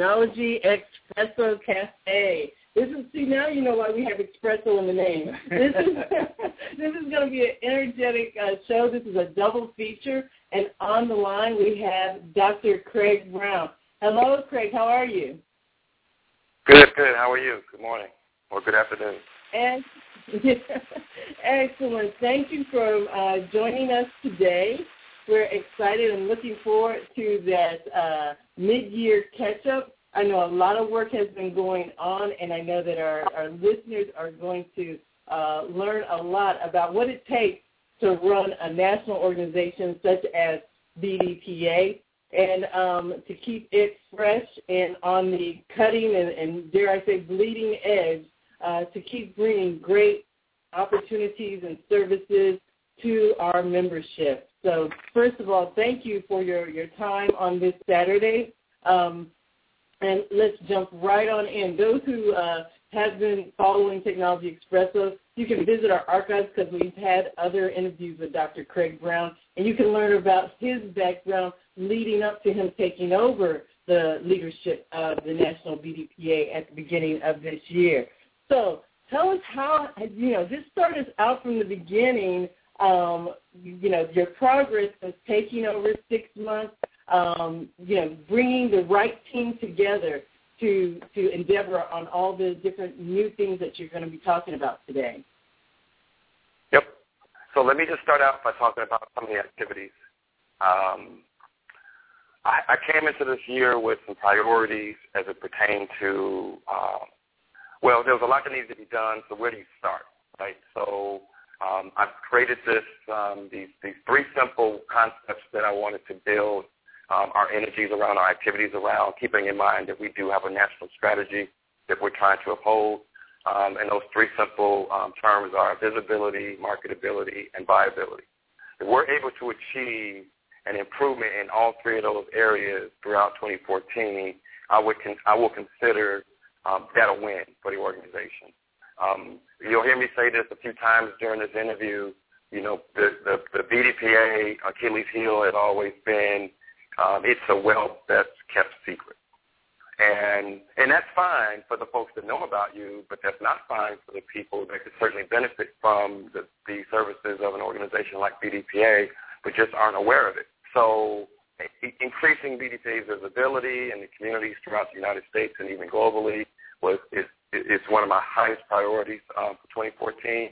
Technology Espresso Cafe. This is see now you know why we have espresso in the name. This is this is going to be an energetic uh, show. This is a double feature, and on the line we have Dr. Craig Brown. Hello, Craig. How are you? Good, good. How are you? Good morning or good afternoon. And excellent. Thank you for uh, joining us today. We're excited and looking forward to that uh, mid-year catch-up. I know a lot of work has been going on, and I know that our, our listeners are going to uh, learn a lot about what it takes to run a national organization such as BDPA and um, to keep it fresh and on the cutting and, and dare I say, bleeding edge uh, to keep bringing great opportunities and services to our membership. So first of all, thank you for your, your time on this Saturday. Um, and let's jump right on in. Those who uh, have been following Technology Espresso, you can visit our archives because we've had other interviews with Dr. Craig Brown, and you can learn about his background leading up to him taking over the leadership of the National BDPA at the beginning of this year. So tell us how, you know, just start us out from the beginning um, you know, your progress of taking over six months, um, you know, bringing the right team together to to endeavor on all the different new things that you're going to be talking about today. Yep. So let me just start out by talking about some of the activities. Um, I, I came into this year with some priorities as it pertained to, um, well, there was a lot that needed to be done. So where do you start, right? So um, I've created this um, these these three simple concepts that I wanted to build um, our energies around, our activities around, keeping in mind that we do have a national strategy that we're trying to uphold. Um, and those three simple um, terms are visibility, marketability, and viability. If we're able to achieve an improvement in all three of those areas throughout 2014, I would con- I will consider um, that a win for the organization. Um, you'll hear me say this a few times during this interview. You know, the, the, the BDPA Achilles heel has always been um, it's a well best kept secret. And and that's fine for the folks that know about you, but that's not fine for the people that could certainly benefit from the, the services of an organization like BDPA, but just aren't aware of it. So increasing BDPA's visibility in the communities throughout the United States and even globally was is it's one of my highest priorities um, for 2014,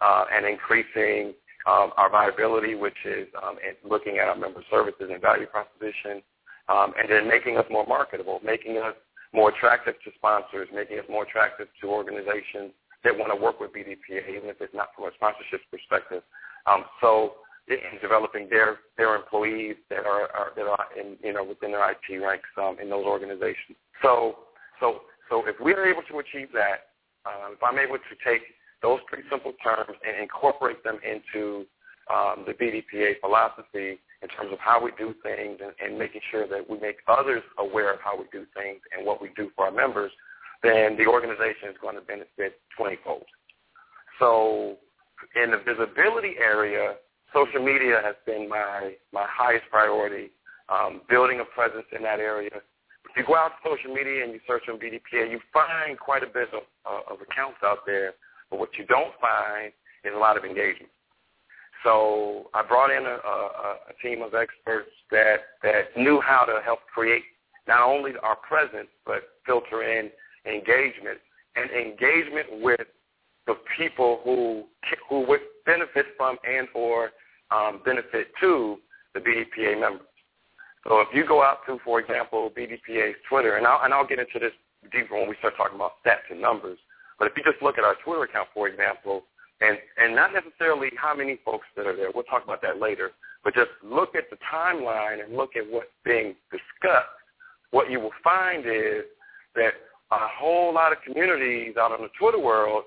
uh, and increasing um, our viability, which is um, looking at our member services and value proposition, um, and then making us more marketable, making us more attractive to sponsors, making us more attractive to organizations that want to work with BDPA, even if it's not from a sponsorship perspective. Um, so in developing their their employees that are, are that are in you know within their IT ranks in those organizations. So so so if we're able to achieve that, uh, if I'm able to take those three simple terms and incorporate them into um, the BDPA philosophy in terms of how we do things and, and making sure that we make others aware of how we do things and what we do for our members, then the organization is going to benefit 20-fold. So in the visibility area, social media has been my, my highest priority, um, building a presence in that area, you go out to social media and you search on BDPA, you find quite a bit of, uh, of accounts out there, but what you don't find is a lot of engagement. So I brought in a, a, a team of experts that, that knew how to help create not only our presence, but filter in engagement and engagement with the people who who would benefit from and or um, benefit to the BDPA members. So if you go out to, for example, BDPA's Twitter, and I'll, and I'll get into this deeper when we start talking about stats and numbers, but if you just look at our Twitter account, for example, and, and not necessarily how many folks that are there, we'll talk about that later, but just look at the timeline and look at what's being discussed, what you will find is that a whole lot of communities out in the Twitter world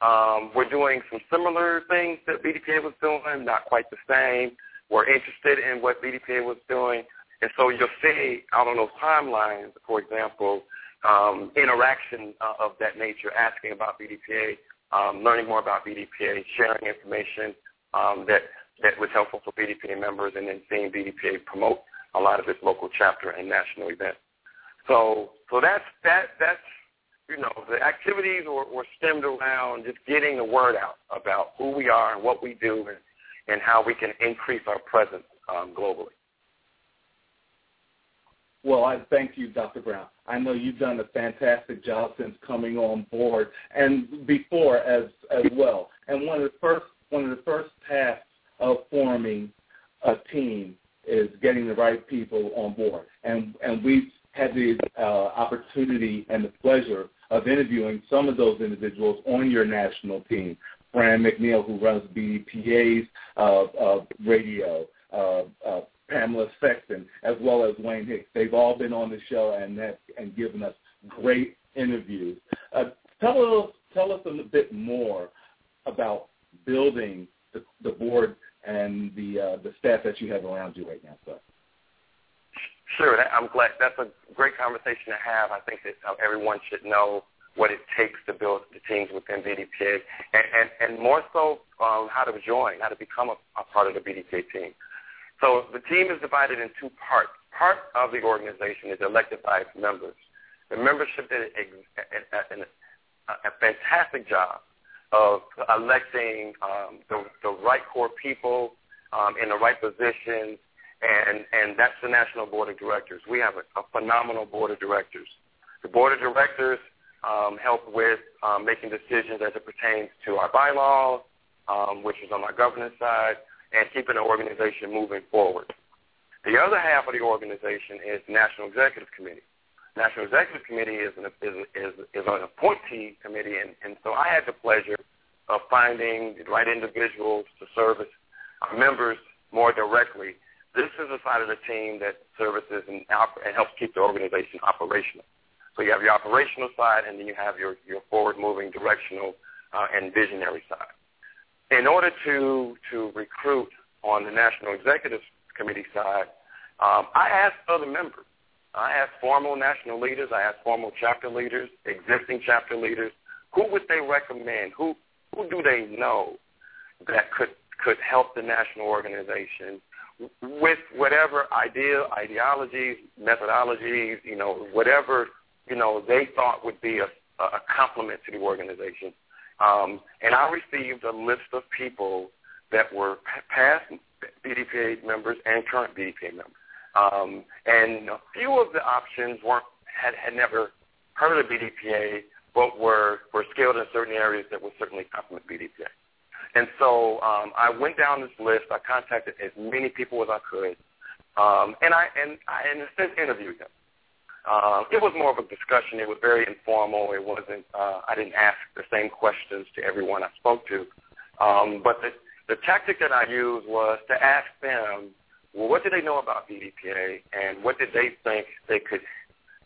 um, were doing some similar things that BDPA was doing, not quite the same, were interested in what BDPA was doing, and so you'll see out on those timelines, for example, um, interaction uh, of that nature, asking about BDPA, um, learning more about BDPA, sharing information um, that that was helpful for BDPA members, and then seeing BDPA promote a lot of its local chapter and national events. So, so that's that that's you know the activities were, were stemmed around just getting the word out about who we are and what we do and, and how we can increase our presence um, globally. Well, I thank you, Dr. Brown. I know you've done a fantastic job since coming on board and before as as well. And one of the first one of the first tasks of forming a team is getting the right people on board. And and we've had the uh, opportunity and the pleasure of interviewing some of those individuals on your national team. Fran McNeil, who runs BDPA's uh, uh, radio, uh, uh, Pamela Sexton, as well as Wayne Hicks. They've all been on the show and that, and given us great interviews. Uh, tell us tell us a bit more about building the, the board and the uh, the staff that you have around you right now, sir. Sure, I'm glad. That's a great conversation to have. I think that uh, everyone should know what it takes to build the teams within BDPA, and, and, and more so um, how to join, how to become a, a part of the BDPA team. So the team is divided in two parts. Part of the organization is elected by its members. The membership did a, a, a, a fantastic job of electing um, the, the right core people um, in the right positions, and, and that's the National Board of Directors. We have a, a phenomenal board of directors. The board of directors um, help with um, making decisions as it pertains to our bylaws, um, which is on our governance side, and keeping the organization moving forward. The other half of the organization is National Executive Committee. National Executive Committee is an, is, is, is an appointee committee, and, and so I had the pleasure of finding the right individuals to service our members more directly. This is the side of the team that services and, and helps keep the organization operational. So you have your operational side, and then you have your, your forward-moving, directional, uh, and visionary side in order to to recruit on the National Executive Committee side, um, I asked other members. I asked formal national leaders. I asked formal chapter leaders, existing chapter leaders. Who would they recommend? Who who do they know that could could help the national organization with whatever idea, ideologies, methodologies, you know, whatever you know they thought would be a, a complement to the organization. Um, and I received a list of people that were past BDPA members and current BDPA members. Um, and a few of the options weren't had, had never heard of BDPA, but were, were skilled in certain areas that would certainly complement BDPA. And so um, I went down this list. I contacted as many people as I could, um, and I and I in a sense interviewed them. Uh, it was more of a discussion. It was very informal. It wasn't. Uh, I didn't ask the same questions to everyone I spoke to. Um, but the the tactic that I used was to ask them, well, what do they know about BDPA, and what did they think they could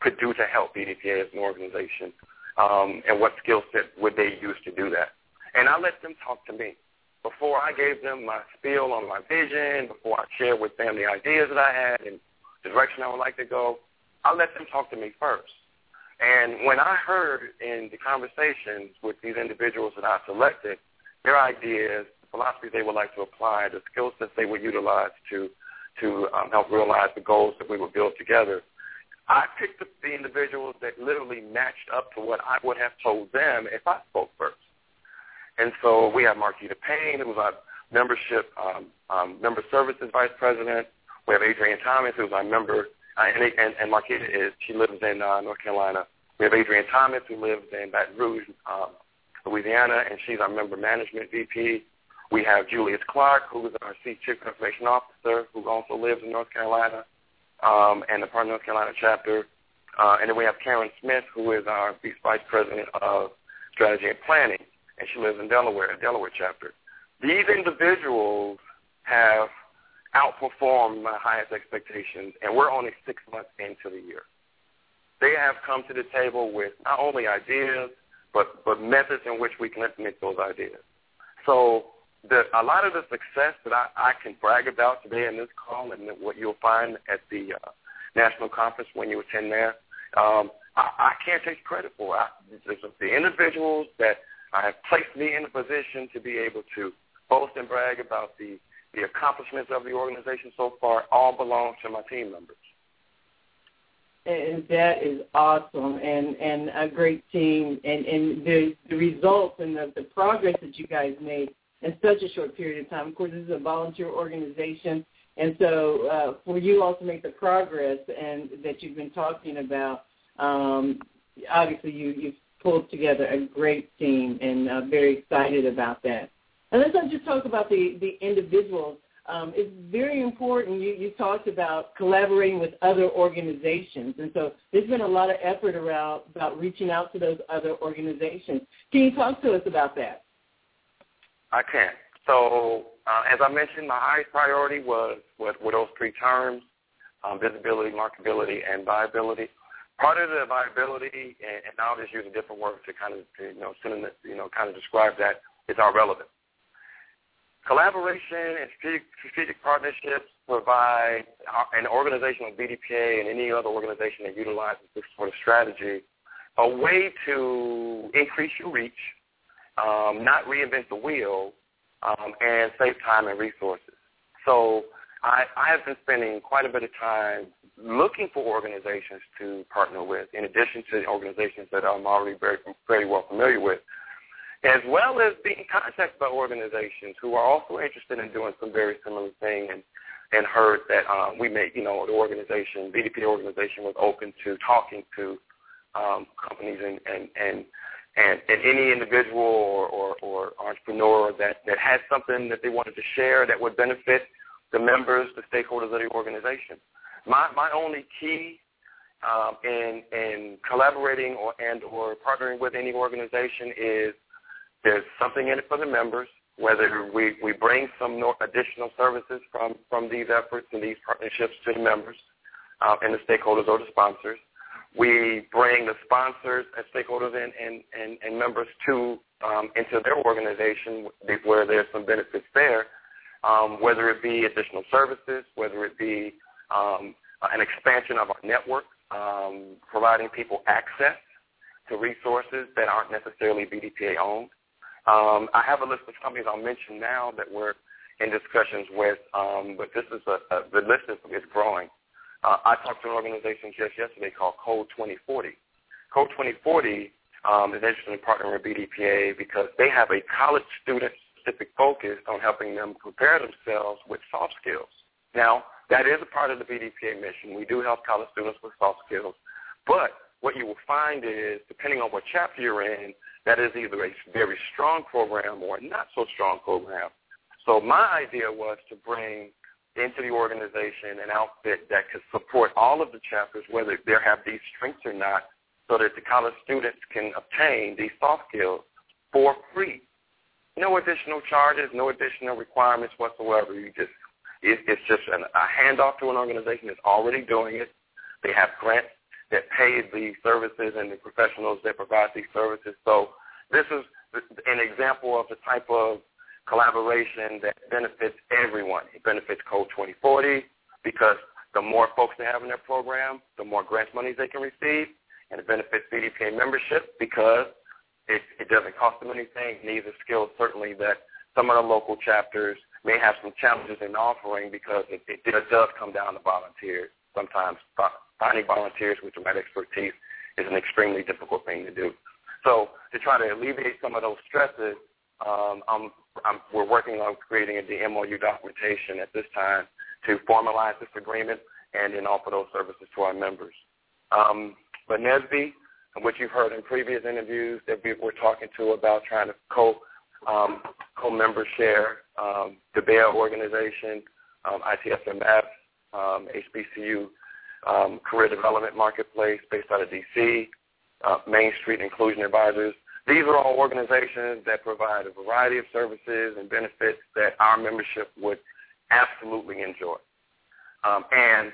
could do to help BDPA as an organization, um, and what skill set would they use to do that? And I let them talk to me before I gave them my spiel on my vision, before I shared with them the ideas that I had and the direction I would like to go. I let them talk to me first. And when I heard in the conversations with these individuals that I selected, their ideas, the philosophies they would like to apply, the skill sets they would utilize to to um, help realize the goals that we would build together, I picked up the individuals that literally matched up to what I would have told them if I spoke first. And so we have Marquita Payne, who's our membership um, um, member services vice president. We have Adrienne Thomas, who's our member uh, and, and, and Marquita is, she lives in uh, North Carolina. We have Adrienne Thomas, who lives in Baton Rouge, um, Louisiana, and she's our member management VP. We have Julius Clark, who is our Chief Information Officer, who also lives in North Carolina, um, and the Part of North Carolina chapter. Uh, and then we have Karen Smith, who is our Vice President of Strategy and Planning, and she lives in Delaware, Delaware chapter. These individuals have outperformed my highest expectations, and we're only six months into the year. They have come to the table with not only ideas, but, but methods in which we can implement those ideas. So the, a lot of the success that I, I can brag about today in this call and what you'll find at the uh, national conference when you attend there, um, I, I can't take credit for. I, the individuals that have placed me in a position to be able to boast and brag about the the accomplishments of the organization so far all belong to my team members. And that is awesome, and and a great team, and and the the results and the, the progress that you guys made in such a short period of time. Of course, this is a volunteer organization, and so uh, for you all to make the progress and that you've been talking about, um, obviously you you've pulled together a great team, and uh, very excited about that. And let's not just talk about the the individuals. Um, it's very important. You, you talked about collaborating with other organizations, and so there's been a lot of effort around about reaching out to those other organizations. Can you talk to us about that? I can. So, uh, as I mentioned, my highest priority was was with those three terms: um, visibility, marketability, and viability. Part of the viability, and, and I'll just use a different word to kind of you know, you know, kind of describe that is our relevance. Collaboration and strategic, strategic partnerships provide an organization like BDPA and any other organization that utilizes this sort of strategy a way to increase your reach, um, not reinvent the wheel, um, and save time and resources. So I, I have been spending quite a bit of time looking for organizations to partner with, in addition to the organizations that I'm already very, very well familiar with as well as being contacted by organizations who are also interested in doing some very similar thing and and heard that um, we made, you know, the organization, BDP organization was open to talking to um, companies and, and, and, and, and any individual or, or, or entrepreneur that, that had something that they wanted to share that would benefit the members, the stakeholders of the organization. My, my only key um, in, in collaborating or, and or partnering with any organization is there's something in it for the members, whether we, we bring some additional services from, from these efforts and these partnerships to the members uh, and the stakeholders or the sponsors. We bring the sponsors and stakeholders and, and, and, and members to um, into their organization where there's some benefits there, um, whether it be additional services, whether it be um, an expansion of our network, um, providing people access to resources that aren't necessarily BDPA owned. Um, I have a list of companies I'll mention now that we're in discussions with, um, but this is a, a the list is, is growing. Uh, I talked to an organization just yesterday called Code 2040. Code 2040 um, is interested in partnering with BDPA because they have a college student specific focus on helping them prepare themselves with soft skills. Now, that is a part of the BDPA mission. We do help college students with soft skills. But what you will find is, depending on what chapter you're in, that is either a very strong program or a not so strong program. So my idea was to bring into the organization an outfit that could support all of the chapters, whether they have these strengths or not, so that the college students can obtain these soft skills for free. No additional charges, no additional requirements whatsoever. You just it, it's just an, a handoff to an organization that's already doing it. They have grants that pay the services and the professionals that provide these services. So this is an example of the type of collaboration that benefits everyone. It benefits Code 2040 because the more folks they have in their program, the more grant monies they can receive, and it benefits BDPA membership because it, it doesn't cost them anything. These are skills certainly that some of the local chapters may have some challenges in offering because it, it, it does come down to volunteers. Sometimes finding volunteers with the right expertise is an extremely difficult thing to do. So to try to alleviate some of those stresses, um, I'm, I'm, we're working on creating the MOU documentation at this time to formalize this agreement and then offer those services to our members. Um, but NSBE, which you've heard in previous interviews that we were talking to about trying to co um, co-member share um, the BEAR organization, um, ITSMF, um, HBCU um, Career Development Marketplace based out of D.C., uh, Main Street Inclusion Advisors. These are all organizations that provide a variety of services and benefits that our membership would absolutely enjoy. Um, and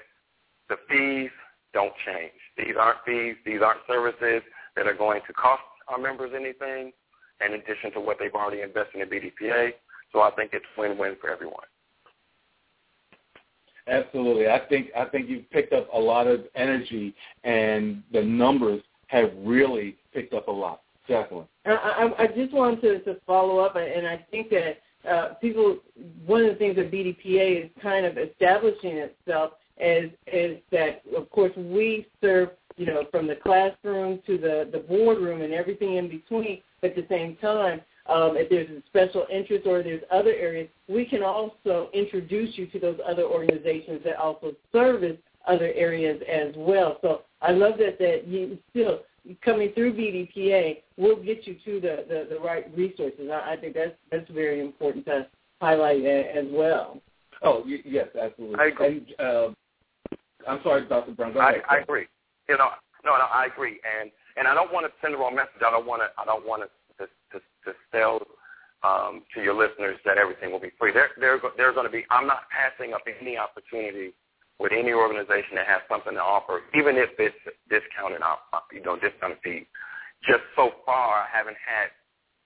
the fees don't change. These aren't fees. These aren't services that are going to cost our members anything in addition to what they've already invested in BDPA. So I think it's win-win for everyone. Absolutely. I think I think you've picked up a lot of energy and the numbers have really picked up a lot. Definitely. I, I, I just wanted to, to follow up, and I think that uh, people, one of the things that BDPA is kind of establishing itself is is that of course we serve you know from the classroom to the the boardroom and everything in between. But At the same time, um, if there's a special interest or there's other areas, we can also introduce you to those other organizations that also service other areas as well. So I love that that you still coming through BDPA will get you to the, the, the right resources. I, I think that's that's very important to highlight as well. Oh yes, absolutely. I agree. And, uh, I'm sorry, Dr. Brown. I, I agree. You know, no, no, I agree, and and I don't want to send the wrong message. I don't want to. I don't want to to, to tell um, to your listeners that everything will be free. There, there, there's going to be. I'm not passing up any opportunity with any organization that has something to offer, even if it's discounted, you know, discounted fee. Just so far, I haven't had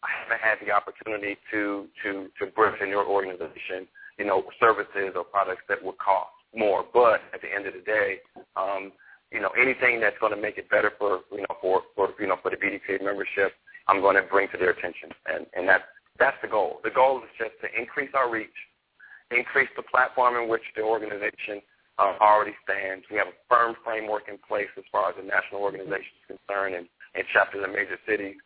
I haven't had the opportunity to to to bring in your organization, you know, services or products that would cost more. But at the end of the day, um, you know, anything that's going to make it better for you know for for you know for the BDPA membership, I'm going to bring to their attention, and and that's that's the goal. The goal is just to increase our reach, increase the platform in which the organization uh, already stands. We have a firm framework in place as far as the national organization is concerned and, and chapters in major cities.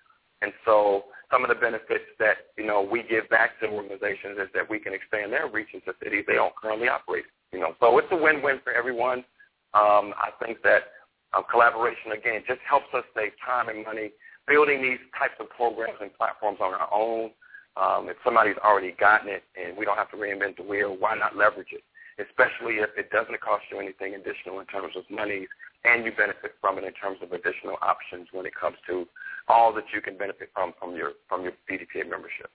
And so some of the benefits that, you know, we give back to organizations is that we can expand their reach into cities they don't currently operate. You know, so it's a win-win for everyone. Um, I think that uh, collaboration, again, just helps us save time and money building these types of programs and platforms on our own. Um, if somebody's already gotten it and we don't have to reinvent the wheel, why not leverage it? especially if it doesn't cost you anything additional in terms of money and you benefit from it in terms of additional options when it comes to all that you can benefit from from your from your BDPA membership.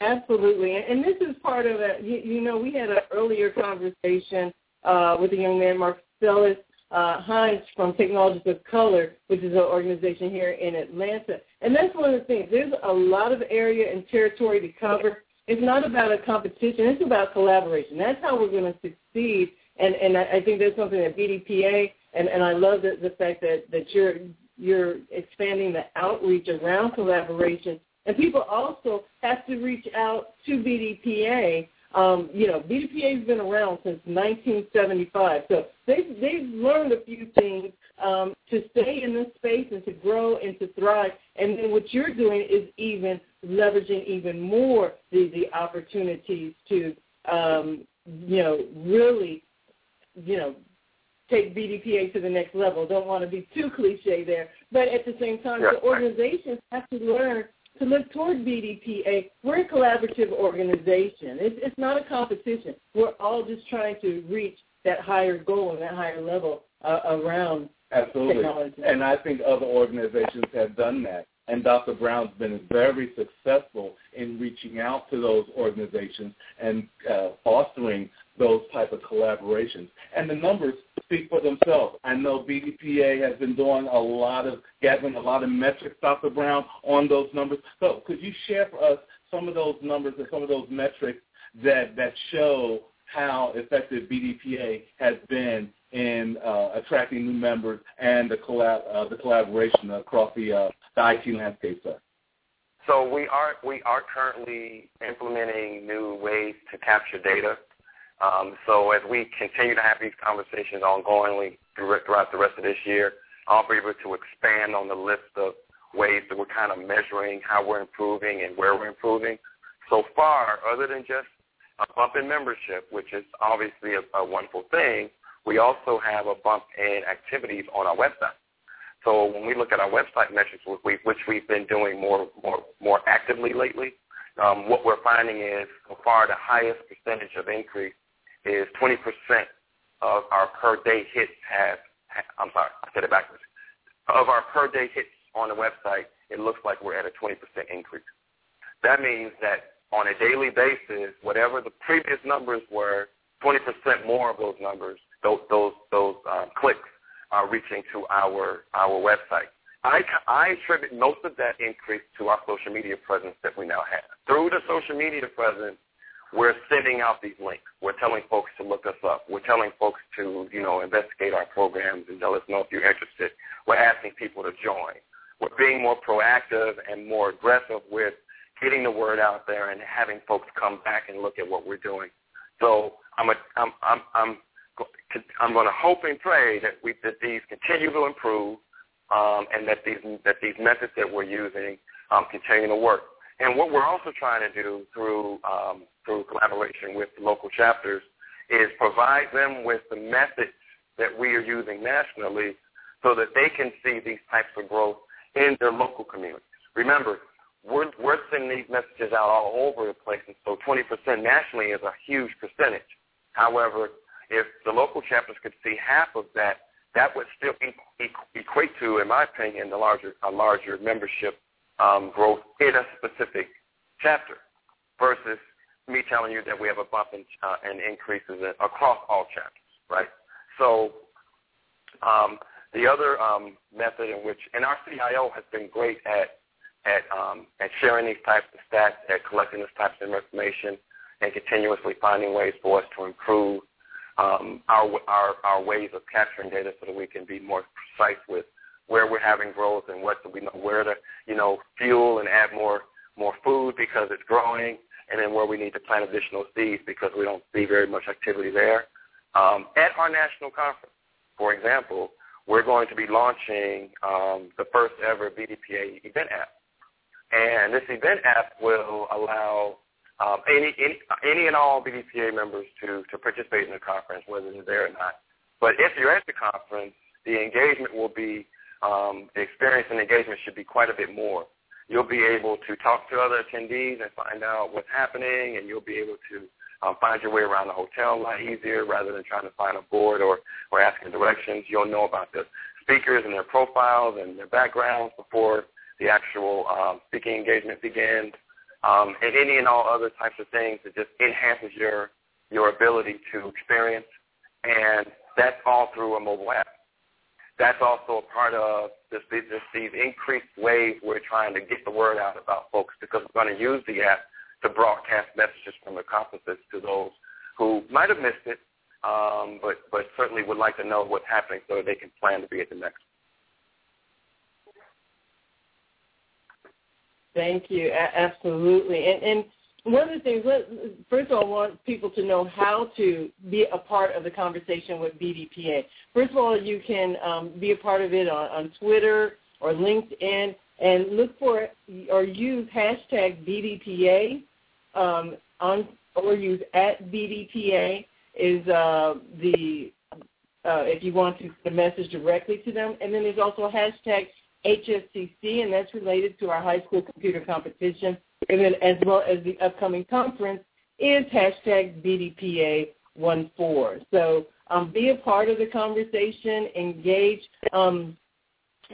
Absolutely, and this is part of it. You, you know, we had an earlier conversation uh, with a young man, Marcellus uh, Hines from Technologies of Color, which is an organization here in Atlanta. And that's one of the things. There's a lot of area and territory to cover it's not about a competition. It's about collaboration. That's how we're going to succeed. And and I, think that's something that BDPA and and I love the, the fact that that you're you're expanding the outreach around collaboration. And people also have to reach out to BDPA. Um, you know, BDPA has been around since 1975, so they've they've learned a few things um, to stay in this space and to grow and to thrive. And then what you're doing is even leveraging even more the, the opportunities to, um, you know, really, you know, take BDPA to the next level. Don't want to be too cliche there, but at the same time, yeah. the organizations have to learn to look toward BDPA. We're a collaborative organization. It's, it's not a competition. We're all just trying to reach that higher goal and that higher level uh, around Absolutely. technology. And I think other organizations have done that. And Dr. Brown's been very successful in reaching out to those organizations and uh, fostering those type of collaborations. And the numbers speak for themselves. I know BDPA has been doing a lot of gathering a lot of metrics, Dr. Brown, on those numbers. So could you share for us some of those numbers and some of those metrics that that show how effective BDPA has been in uh, attracting new members and the collab uh, the collaboration across the uh, the IT landscape, sir? So we are we are currently implementing new ways to capture data. Um, so as we continue to have these conversations ongoingly throughout the rest of this year, I'll be able to expand on the list of ways that we're kind of measuring how we're improving and where we're improving. So far, other than just a bump in membership, which is obviously a, a wonderful thing, we also have a bump in activities on our website. So when we look at our website metrics, which we've been doing more more more actively lately, um, what we're finding is so far the highest percentage of increase is 20% of our per day hits have. I'm sorry, I said it backwards. Of our per day hits on the website, it looks like we're at a 20% increase. That means that on a daily basis, whatever the previous numbers were, 20% more of those numbers, those those those uh, clicks are reaching to our our website. I, I attribute most of that increase to our social media presence that we now have. Through the social media presence, we're sending out these links. We're telling folks to look us up. We're telling folks to, you know, investigate our programs and let us know if you're interested. We're asking people to join. We're being more proactive and more aggressive with getting the word out there and having folks come back and look at what we're doing. So I'm a, I'm I'm I'm I'm going to hope and pray that we that these continue to improve um, and that these that these methods that we're using um, continue to work. And what we're also trying to do through um, through collaboration with local chapters is provide them with the methods that we are using nationally so that they can see these types of growth in their local communities. Remember, we're, we're sending these messages out all over the place, and so 20% nationally is a huge percentage. However, if the local chapters could see half of that, that would still equate to, in my opinion, the larger, a larger membership um, growth in a specific chapter versus me telling you that we have a bump in, uh, in increases in, across all chapters, right? So um, the other um, method in which, and our CIO has been great at at um, at sharing these types of stats, at collecting this types of information, and continuously finding ways for us to improve um, our, our our ways of capturing data so that we can be more precise with where we're having growth and what do we know where to you know fuel and add more more food because it's growing, and then where we need to plant additional seeds because we don't see very much activity there. Um, at our national conference, for example, we're going to be launching um, the first ever BDPA event app. And this event app will allow um, any, any, any and all BDPA members to, to participate in the conference, whether they're there or not. But if you're at the conference, the engagement will be, um, experience and engagement should be quite a bit more. You'll be able to talk to other attendees and find out what's happening, and you'll be able to um, find your way around the hotel a lot easier rather than trying to find a board or, or asking directions. You'll know about the speakers and their profiles and their backgrounds before the actual um, speaking engagement begins, um, and any and all other types of things that just enhances your your ability to experience. And that's all through a mobile app. That's also a part of this, this, these increased ways we're trying to get the word out about folks because we're going to use the app to broadcast messages from the conferences to those who might have missed it, um, but but certainly would like to know what's happening so they can plan to be at the next. Thank you. A- absolutely. And, and one of the things, first of all, I want people to know how to be a part of the conversation with BDPA. First of all, you can um, be a part of it on, on Twitter or LinkedIn and look for or use hashtag BDPA um, on or use at BDPA is uh, the uh, if you want to message directly to them. And then there's also hashtag HSCC, and that's related to our high school computer competition. And then as well as the upcoming conference is hashtag BDPA14. So um, be a part of the conversation, engage, um,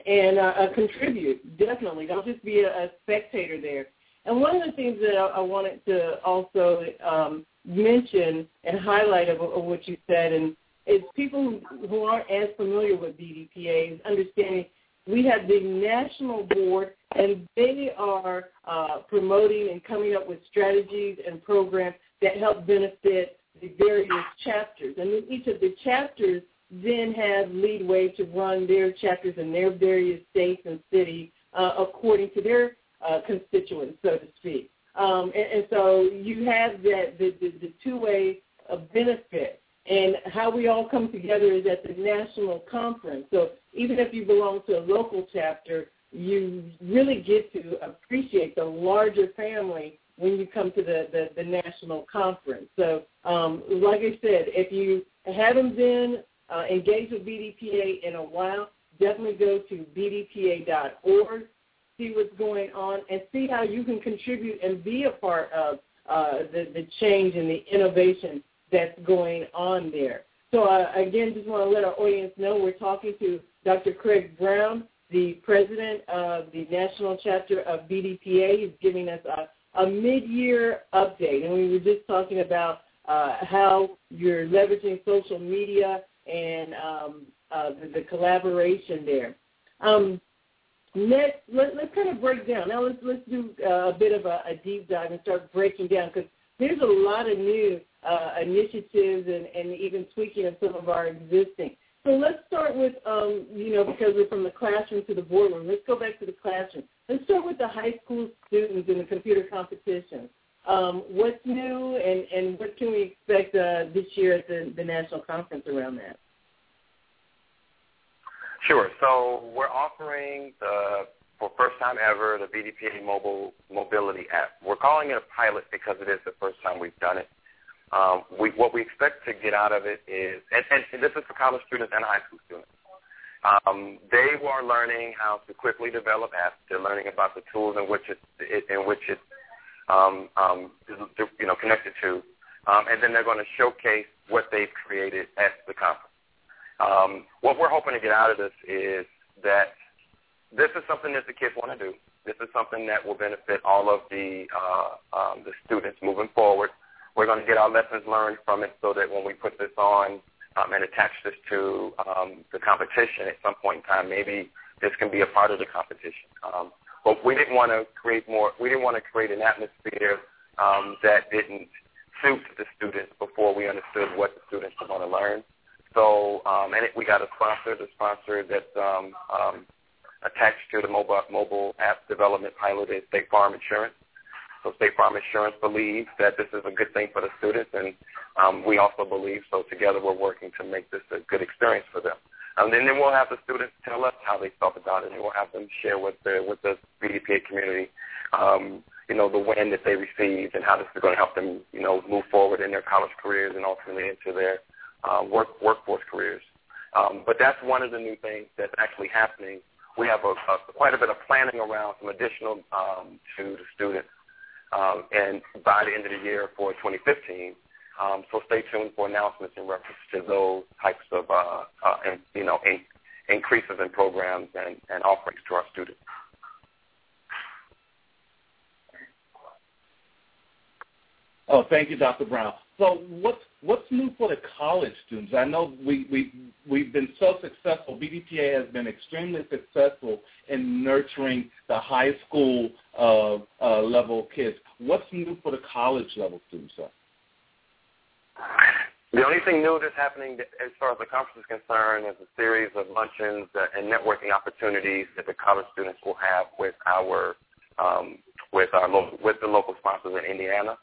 and uh, uh, contribute. Definitely. Don't just be a, a spectator there. And one of the things that I, I wanted to also um, mention and highlight of, of, what you said, and is people who, who aren't as familiar with BDPA is understanding we have the national board, and they are uh, promoting and coming up with strategies and programs that help benefit the various chapters. And then each of the chapters then have leadway to run their chapters in their various states and cities uh, according to their uh, constituents, so to speak. Um, and, and, so you have that the, the, the two-way benefit. And how we all come together is at the national conference. So even if you belong to a local chapter, you really get to appreciate the larger family when you come to the, the, the national conference. So um, like I said, if you haven't been uh, engaged with BDPA in a while, definitely go to bdpa.org see what's going on, and see how you can contribute and be a part of uh, the, the change and the innovation that's going on there. So uh, again, just want to let our audience know we're talking to Dr. Craig Brown, the president of the national chapter of BDPA. He's giving us a, a mid-year update, and we were just talking about uh, how you're leveraging social media and um, uh, the, the, collaboration there. Um, Next, let, let's kind of break down. Now let's let's do uh, a bit of a, a deep dive and start breaking down because there's a lot of new uh, initiatives and, and even tweaking of some of our existing. So let's start with, um, you know, because we're from the classroom to the boardroom. Let's go back to the classroom. Let's start with the high school students in the computer competition. Um, what's new, and, and what can we expect uh, this year at the, the national conference around that? Sure. So we're offering the for first time ever the BDPA mobile mobility app. We're calling it a pilot because it is the first time we've done it. Um, we, what we expect to get out of it is, and, and this is for college students and high school students. Um, they are learning how to quickly develop apps. They're learning about the tools in which it, it in which it um, um, you know connected to, um, and then they're going to showcase what they've created at the conference. Um, what we're hoping to get out of this is that this is something that the kids want to do. This is something that will benefit all of the uh, um, the students moving forward. We're going to get our lessons learned from it so that when we put this on um, and attach this to um, the competition at some point in time, maybe this can be a part of the competition. Um, but we didn't want to create more. We didn't want to create an atmosphere um, that didn't suit the students before we understood what the students were going to learn. So, um, and it, we got a sponsor, the sponsor that's um, um, attached to the mobile mobile app development pilot is State Farm Insurance. So State Farm Insurance believes that this is a good thing for the students, and um, we also believe so. Together, we're working to make this a good experience for them. Um, and then we'll have the students tell us how they felt about it, and we'll have them share with the with the BDPA community, um, you know, the win that they received and how this is going to help them, you know, move forward in their college careers and ultimately into their uh, work workforce careers. Um, but that's one of the new things that's actually happening. We have a, a, quite a bit of planning around some additional um, to the students, um, and by the end of the year for 2015. Um, so stay tuned for announcements in reference to those types of, uh, uh, you know, in, increases in programs and, and offerings to our students. Oh, thank you, Dr. Brown. So what's what's new for the college students? I know we we we've been so successful. BDPA has been extremely successful in nurturing the high school uh, uh, level kids. What's new for the college level students? Sir? The only thing new that's happening as far as the conference is concerned is a series of luncheons and networking opportunities that the college students will have with our um, with our with the local sponsors in Indiana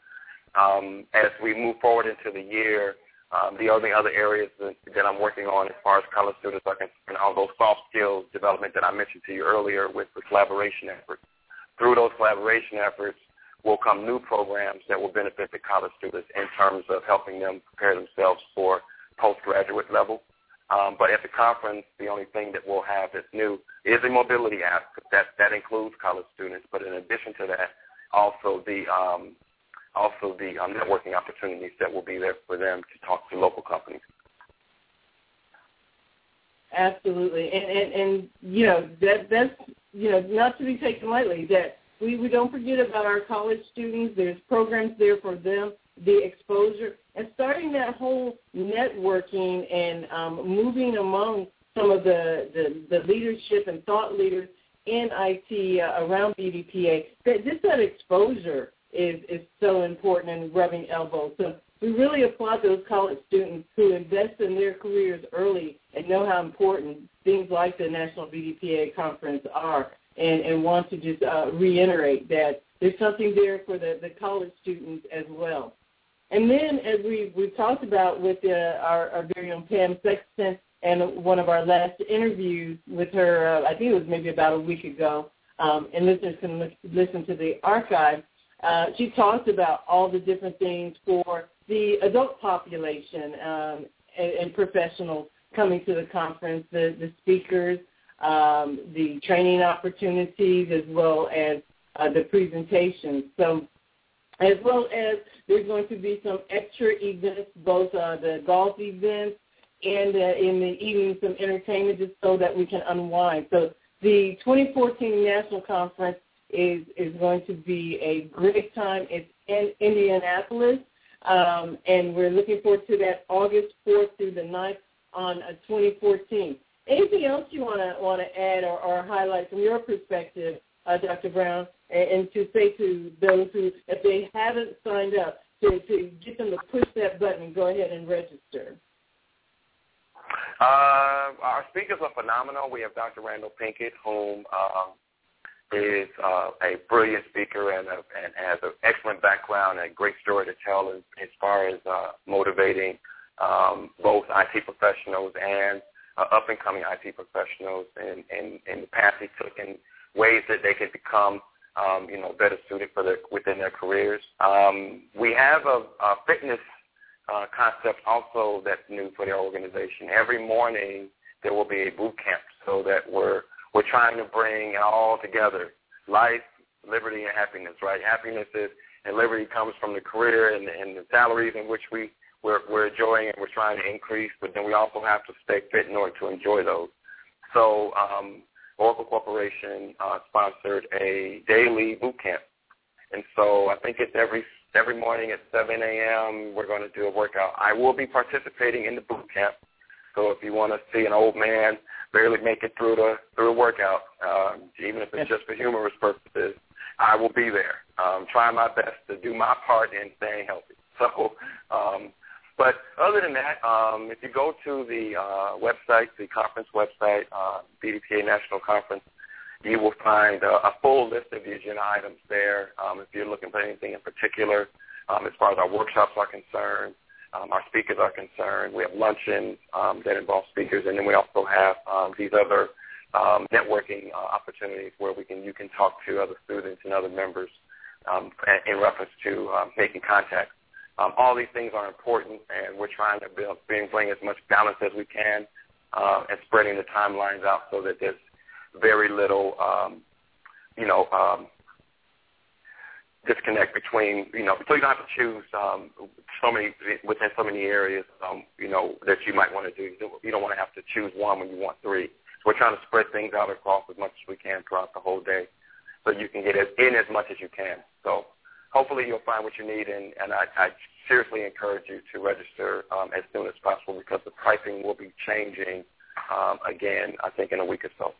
um, as we move forward into the year, um, the only other areas that, that I'm working on as far as college students are concerned are those soft skills development that I mentioned to you earlier with the collaboration efforts. Through those collaboration efforts will come new programs that will benefit the college students in terms of helping them prepare themselves for postgraduate level. Um, but at the conference, the only thing that we'll have that's new is a mobility app. That that includes college students. But in addition to that, also the um, also the um, networking opportunities that will be there for them to talk to local companies. Absolutely, and and, and you know that that's you know not to be taken lightly. That we we don't forget about our college students. There's programs there for them, the exposure, and starting that whole networking and um, moving among some of the, the the leadership and thought leaders in IT uh, around BDPA. That just that exposure is, is so important in rubbing elbows. So we really applaud those college students who invest in their careers early and know how important things like the National BDPA Conference are and, and want to just uh, reiterate that there's something there for the, the college students as well. And then, as we, we've talked about with uh, our, our very own Pam Sexton and one of our last interviews with her, uh, I think it was maybe about a week ago, um, and listeners can listen to the archive, uh, she talked about all the different things for the adult population um, and, and professionals coming to the conference, the, the speakers, um, the training opportunities, as well as uh, the presentations. So as well as there's going to be some extra events, both uh, the golf events and uh, in the evening some entertainment just so that we can unwind. So the 2014 National Conference is is going to be a great time. It's in Indianapolis, um, and we're looking forward to that August 4th through the 9th on uh, 2014. Anything else you want to want to add or, or highlight from your perspective, uh, Dr. Brown, and, and, to say to those who, if they haven't signed up, to, to get them to push that button and go ahead and register? Uh, our speakers are phenomenal. We have Dr. Randall Pinkett, whom um, is uh, a brilliant speaker and, a, and has an excellent background and a great story to tell as, as far as uh, motivating um, both IT professionals and uh, up-and-coming IT professionals and, in, in the path he took and ways that they could become, um, you know, better suited for their, within their careers. Um, we have a, a fitness uh, concept also that's new for the organization. Every morning there will be a boot camp so that we're we're trying to bring it all together. Life, liberty, and happiness, right? Happiness is and liberty comes from the career and, and the salaries in which we we're, we're enjoying and we're trying to increase, but then we also have to stay fit in order to enjoy those. So um, Oracle Corporation uh, sponsored a daily boot camp, and so I think it's every every morning at 7 a.m. We're going to do a workout. I will be participating in the boot camp. So if you want to see an old man barely make it through the through the workout, um, even if it's just for humorous purposes, I will be there, um, trying my best to do my part in staying healthy. So um, but other than that, um, if you go to the uh, website, the conference website, uh, BDPA National Conference, you will find a, a full list of the agenda items there. Um, if you're looking for anything in particular, um, as far as our workshops are concerned, um, our speakers are concerned, we have luncheons um, that involve speakers, and then we also have um, these other um, networking uh, opportunities where we can you can talk to other students and other members um, in reference to uh, making contact. Um, all these things are important, and we're trying to build, bring as much balance as we can uh, and spreading the timelines out so that there's very little, um, you know, um, disconnect between, you know, so you don't have to choose um, so many within so many areas, um, you know, that you might want to do. You don't want to have to choose one when you want three. So we're trying to spread things out across as much as we can throughout the whole day, so you can get in as much as you can. So hopefully you'll find what you need, and, and I, I seriously encourage you to register um, as soon as possible because the pricing will be changing um, again, I think, in a week or so.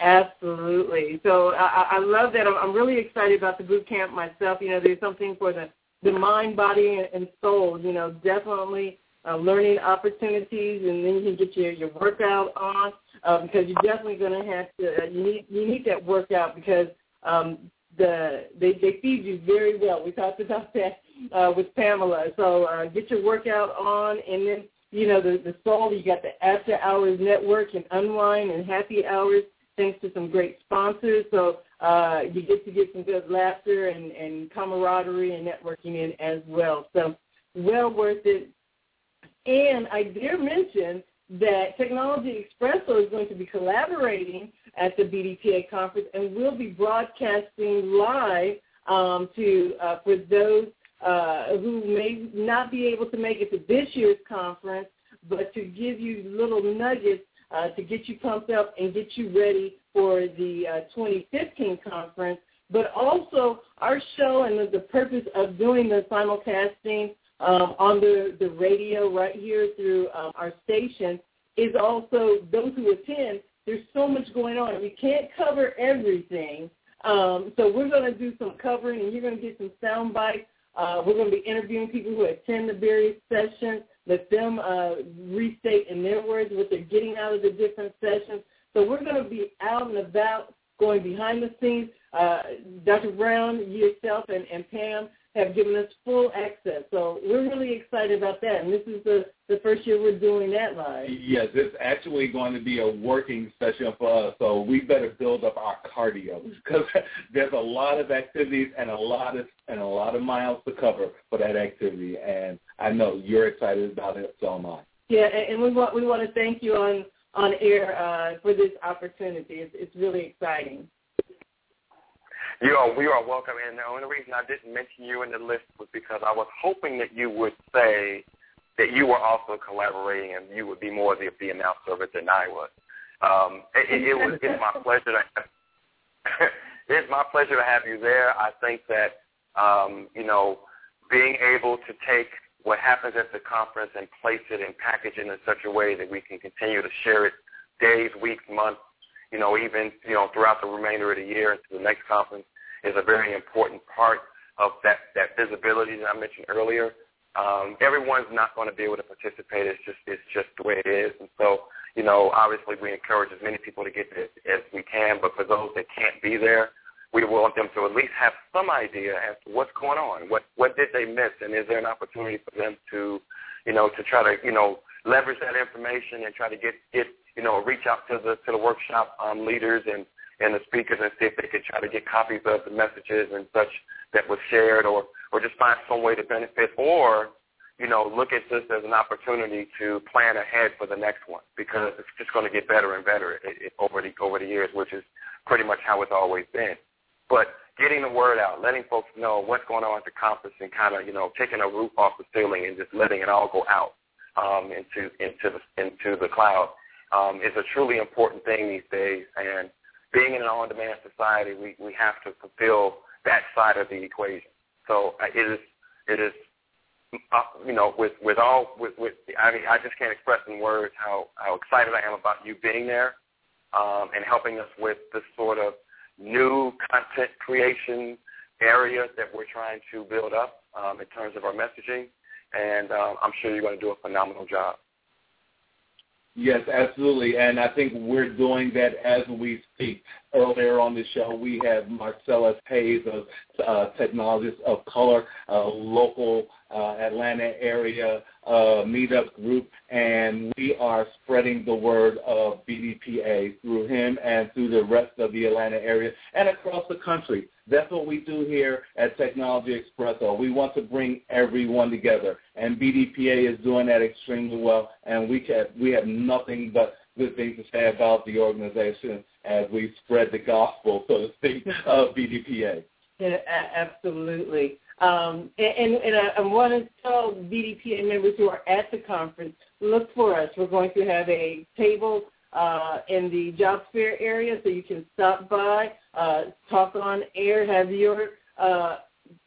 Absolutely. So I, I love that. I'm, really excited about the boot camp myself. You know, there's something for the, the mind, body, and soul. You know, definitely uh, learning opportunities, and then you can get your, your workout on uh, because you're definitely going to have to. Uh, you need you need that workout because um, the they they feed you very well. We talked about that uh, with Pamela. So uh, get your workout on, and then you know the the soul. You got the after hours network and unwind and happy hours. Thanks to some great sponsors, so uh, you get to get some good laughter and, and camaraderie and networking in as well. So well worth it. And I dare mention that Technology Expresso is going to be collaborating at the BDPA conference, and we'll be broadcasting live um, to uh, for those uh, who may not be able to make it to this year's conference, but to give you little nuggets uh, to get you pumped up and get you ready for the uh, 2015 conference. But also our show and the, the purpose of doing the simulcasting um, on the, the radio right here through um, our station is also those who attend there's so much going on. We can't cover everything. Um, so we're going to do some covering, and you're going to get some sound bites. Uh, we're going to be interviewing people who attend the various sessions, let them uh, restate in their words what they're getting out of the different sessions. So we're going to be out and about, going behind the scenes. Uh, Dr. Brown, yourself, and, and Pam have given us full access. So we're really excited about that. And this is the, the first year we're doing that live. Yes, it's actually going to be a working session for us. So we better build up our cardio because there's a lot of activities and a lot of and a lot of miles to cover for that activity. And I know you're excited about it, so am I. Yeah, and we want we want to thank you on on air uh, for this opportunity. It's, it's really exciting. You are, we are welcome. And the only reason I didn't mention you in the list was because I was hoping that you would say that you were also collaborating and you would be more the, the announcer of it than I was. Um, it, it, it was it's my pleasure to it's my pleasure to have you there. I think that um, you know being able to take what happens at the conference and place it and package it in such a way that we can continue to share it days, weeks, months, you know, even, you know, throughout the remainder of the year into the next conference is a very important part of that, that visibility that I mentioned earlier. um, everyone's not going to be able to participate. It's just it's just the way it is. And so, you know, obviously we encourage as many people to get there as we can. But for those that can't be there, we want them to at least have some idea as to what's going on. What what did they miss, and is there an opportunity for them to, you know, to try to you know leverage that information and try to get get you know reach out to the to the workshop um, leaders and and the speakers and see if they could try to get copies of the messages and such that was shared or, or just find some way to benefit or, you know, look at this as an opportunity to plan ahead for the next one because it's just going to get better and better it, it, over the over the years, which is pretty much how it's always been. But getting the word out, letting folks know what's going on at the conference, and kind of you know taking a roof off the ceiling and just letting it all go out um, into into the into the cloud um, is a truly important thing these days. And being in an on-demand society, we, we have to fulfill that side of the equation. So uh, it is, it is, uh, you know, with with all with with I mean, I just can't express in words how how excited I am about you being there um, and helping us with this sort of new content creation area that we're trying to build up um, in terms of our messaging. And um, I'm sure you're going to do a phenomenal job. Yes, absolutely. And I think we're doing that as we speak. Earlier on the show, we had Marcellus Hayes, a uh, technologist of color, a local uh, Atlanta area uh, meetup group, and we are spreading the word of BDPA through him and through the rest of the Atlanta area and across the country. That's what we do here at Technology Expresso. We want to bring everyone together, and BDPA is doing that extremely well, and we, can, we have nothing but good things to say about the organization as we spread the gospel, so to speak, of BDPA. Yeah, absolutely. Um, and, and I, I want to tell BDPA members who are at the conference, look for us. We're going to have a table uh, in the job fair area, so you can stop by, uh, talk on air, have your uh,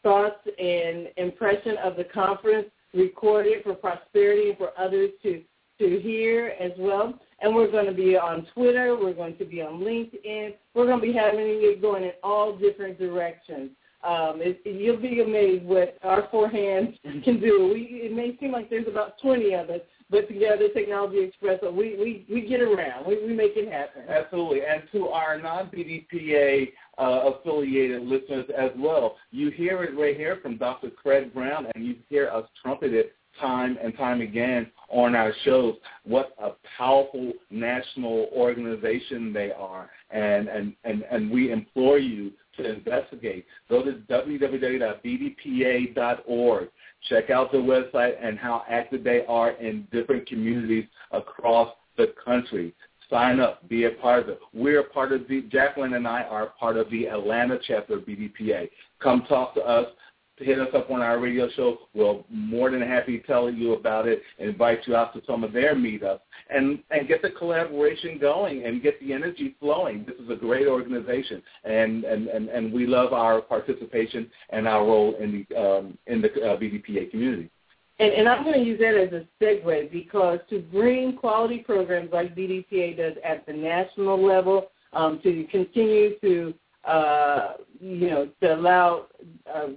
thoughts and impression of the conference recorded for prosperity and for others to to hear as well. And we're going to be on Twitter. We're going to be on LinkedIn. We're going to be having it going in all different directions. Um, it, you'll be amazed what our four hands can do. We, it may seem like there's about 20 of us, but together, Technology Express, we, we, we get around. We, we make it happen. Absolutely. And to our non-BDPA uh, affiliated listeners as well, you hear it right here from Dr. Craig Brown, and you hear us trumpet it time and time again on our shows what a powerful national organization they are. And, and, and, and we implore you to investigate. Go to www.bdpa.org. Check out the website and how active they are in different communities across the country. Sign up, be a part of it. We're part of the, Jacqueline and I are part of the Atlanta chapter of BDPA. Come talk to us hit us up on our radio show. We're more than happy to tell you about it and invite you out to some of their meetups and, and get the collaboration going and get the energy flowing. This is a great organization, and, and, and, and we love our participation and our role in the, um, in the uh, BDPA community. And, and I'm going to use that as a segue because to bring quality programs like BDPA does at the national level, um, to continue to uh, you know to allow uh,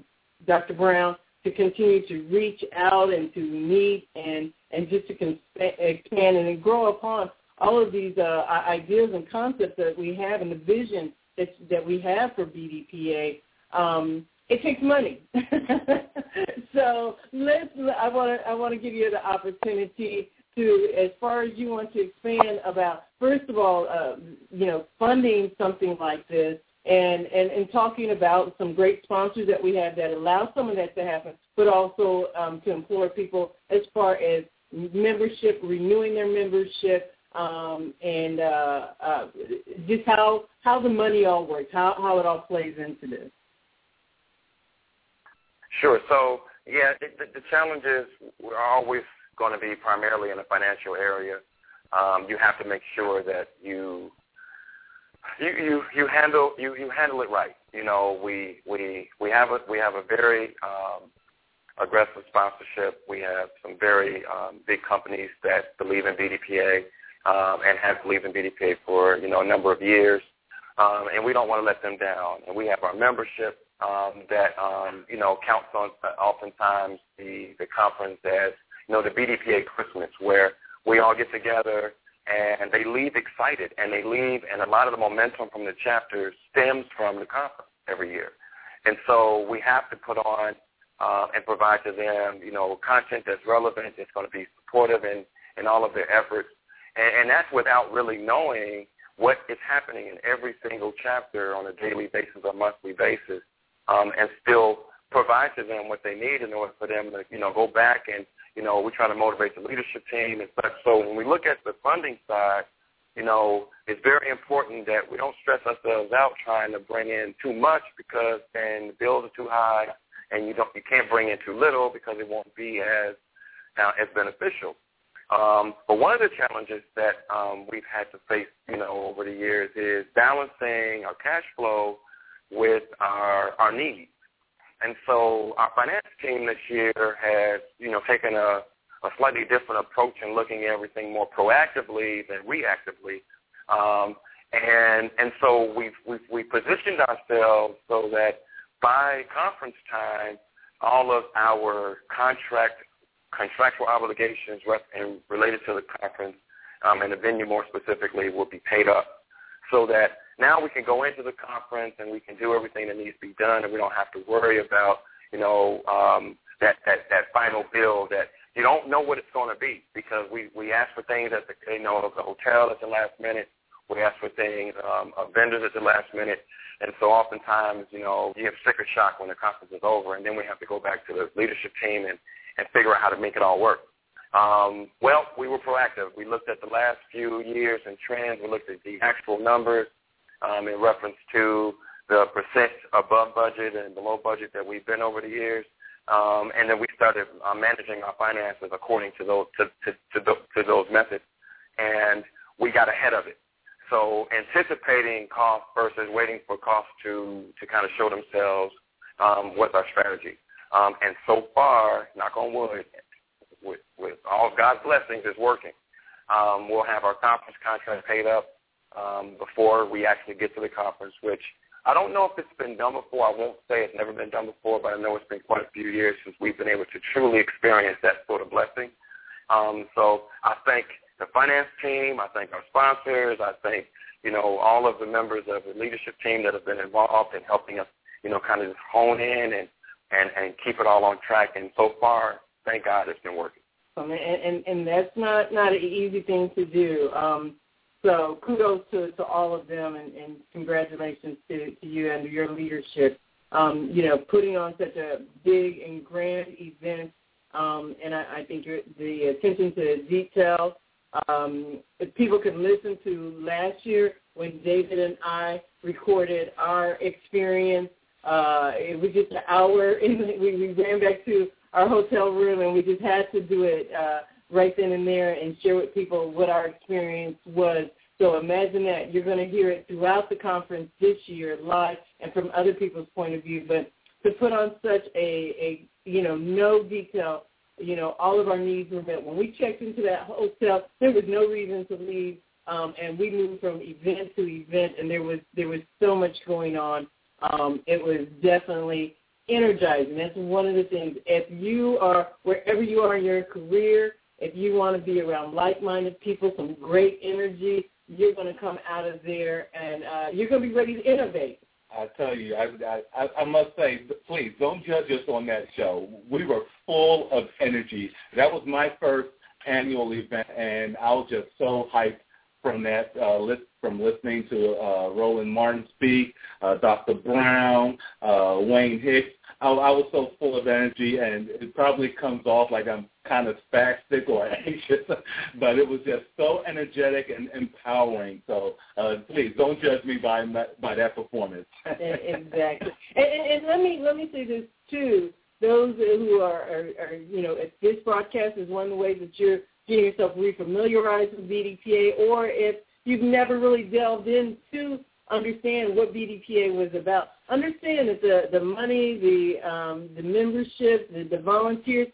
Dr. Brown, to continue to reach out and to meet and, and just to expand and grow upon all of these uh, ideas and concepts that we have and the vision that, that we have for BDPA. Um, it takes money. so let's. I want to. I want to give you the opportunity to, as far as you want to expand about. First of all, uh, you know, funding something like this and, and, and talking about some great sponsors that we have that allow some of that to happen, but also um, to implore people as far as membership, renewing their membership, um, and uh, uh, just how how the money all works, how how it all plays into this. Sure. So yeah, the, the challenge is we're always going to be primarily in the financial area. Um, you have to make sure that you you you you handle you you handle it right. You know, we we we have a we have a very um, aggressive sponsorship. We have some very um, big companies that believe in BDPA um, and have believed in BDPA for you know a number of years, um, and we don't want to let them down. And we have our membership um, that um, you know counts on uh, oftentimes the the conference as you know the BDPA Christmas, where we all get together and they leave excited, and they leave, and a lot of the momentum from the chapter stems from the conference every year, and so we have to put on uh, and provide to them, you know, content that's relevant, that's going to be supportive in in all of their efforts, and, and that's without really knowing what is happening in every single chapter on a daily basis or monthly basis um, and still provide to them what they need in order for them to, you know, go back and, you know, we try to motivate the leadership team and such. So when we look at the funding side, you know, it's very important that we don't stress ourselves out trying to bring in too much because then the bills are too high and you don't you can't bring in too little because it won't be as uh, as beneficial. Um, but one of the challenges that um, we've had to face, you know, over the years is balancing our cash flow with our our needs. And so our finance team this year has, you know, taken a, a slightly different approach in looking at everything more proactively than reactively. Um, and and so we've, we've we positioned ourselves so that by conference time, all of our contract contractual obligations and related to the conference um, and the venue more specifically will be paid up so that now we can go into the conference and we can do everything that needs to be done, and we don't have to worry about, you know, um, that, that, that final bill that you don't know what it's going to be because we, we ask for things at the, you know, the hotel at the last minute. We ask for things, um, of vendors at the last minute. And so oftentimes, you know, you have sticker shock when the conference is over, and then we have to go back to the leadership team and, and figure out how to make it all work. Um, well, we were proactive. We looked at the last few years and trends. We looked at the actual numbers um, in reference to the percent above budget and below budget that we've been over the years. Um, and then we started uh, managing our finances according to those to, to, to, to those methods, and we got ahead of it. So anticipating costs versus waiting for costs to to kind of show themselves um, was our strategy. Um, and so far, knock on wood, with, with all God's blessings, it's working. Um, we'll have our conference contract paid up um, before we actually get to the conference, which I don't know if it's been done before. I won't say it's never been done before, but I know it's been quite a few years since we've been able to truly experience that sort of blessing. Um, so I thank the finance team. I thank our sponsors. I thank, you know, all of the members of the leadership team that have been involved in helping us, you know, kind of just hone in and, and, and keep it all on track. And so far, thank God it's been working. Um, and, and, and that's not, not an easy thing to do. Um, so kudos to, to all of them and, and congratulations to, to you and your leadership. Um, you know, putting on such a big and grand event, um, and I, I think the attention to detail. Um, if people could listen to last year when David and I recorded our experience, uh, it was just an hour, and we, we ran back to our hotel room, and we just had to do it uh, right then and there and share with people what our experience was. So imagine that you're going to hear it throughout the conference this year, live and from other people's point of view. But to put on such a, a you know, no detail, you know, all of our needs were met. When we checked into that hotel, there was no reason to leave, um, and we moved from event to event, and there was there was so much going on. Um, it was definitely energizing. That's one of the things. If you are wherever you are in your career, if you want to be around like-minded people, some great energy, you're going to come out of there and uh, you're going to be ready to innovate. I tell you, I, I, I must say, please don't judge us on that show. We were full of energy. That was my first annual event, and I was just so hyped from that, uh, list, from listening to uh, Roland Martin speak, uh, Dr. Brown, uh, Wayne Hicks. I, I was so full of energy, and it probably comes off like I'm kind of spastic or anxious, but it was just so energetic and empowering. So uh, please don't judge me by by that performance. exactly, and, and, let me let me say this too. Those who are, are, are, you know, if this broadcast is one of the ways that you're getting yourself refamiliarized with BDPA, or if you've never really delved into understand what BDPA was about. Understand that the, the money, the um, the membership, the, the volunteers,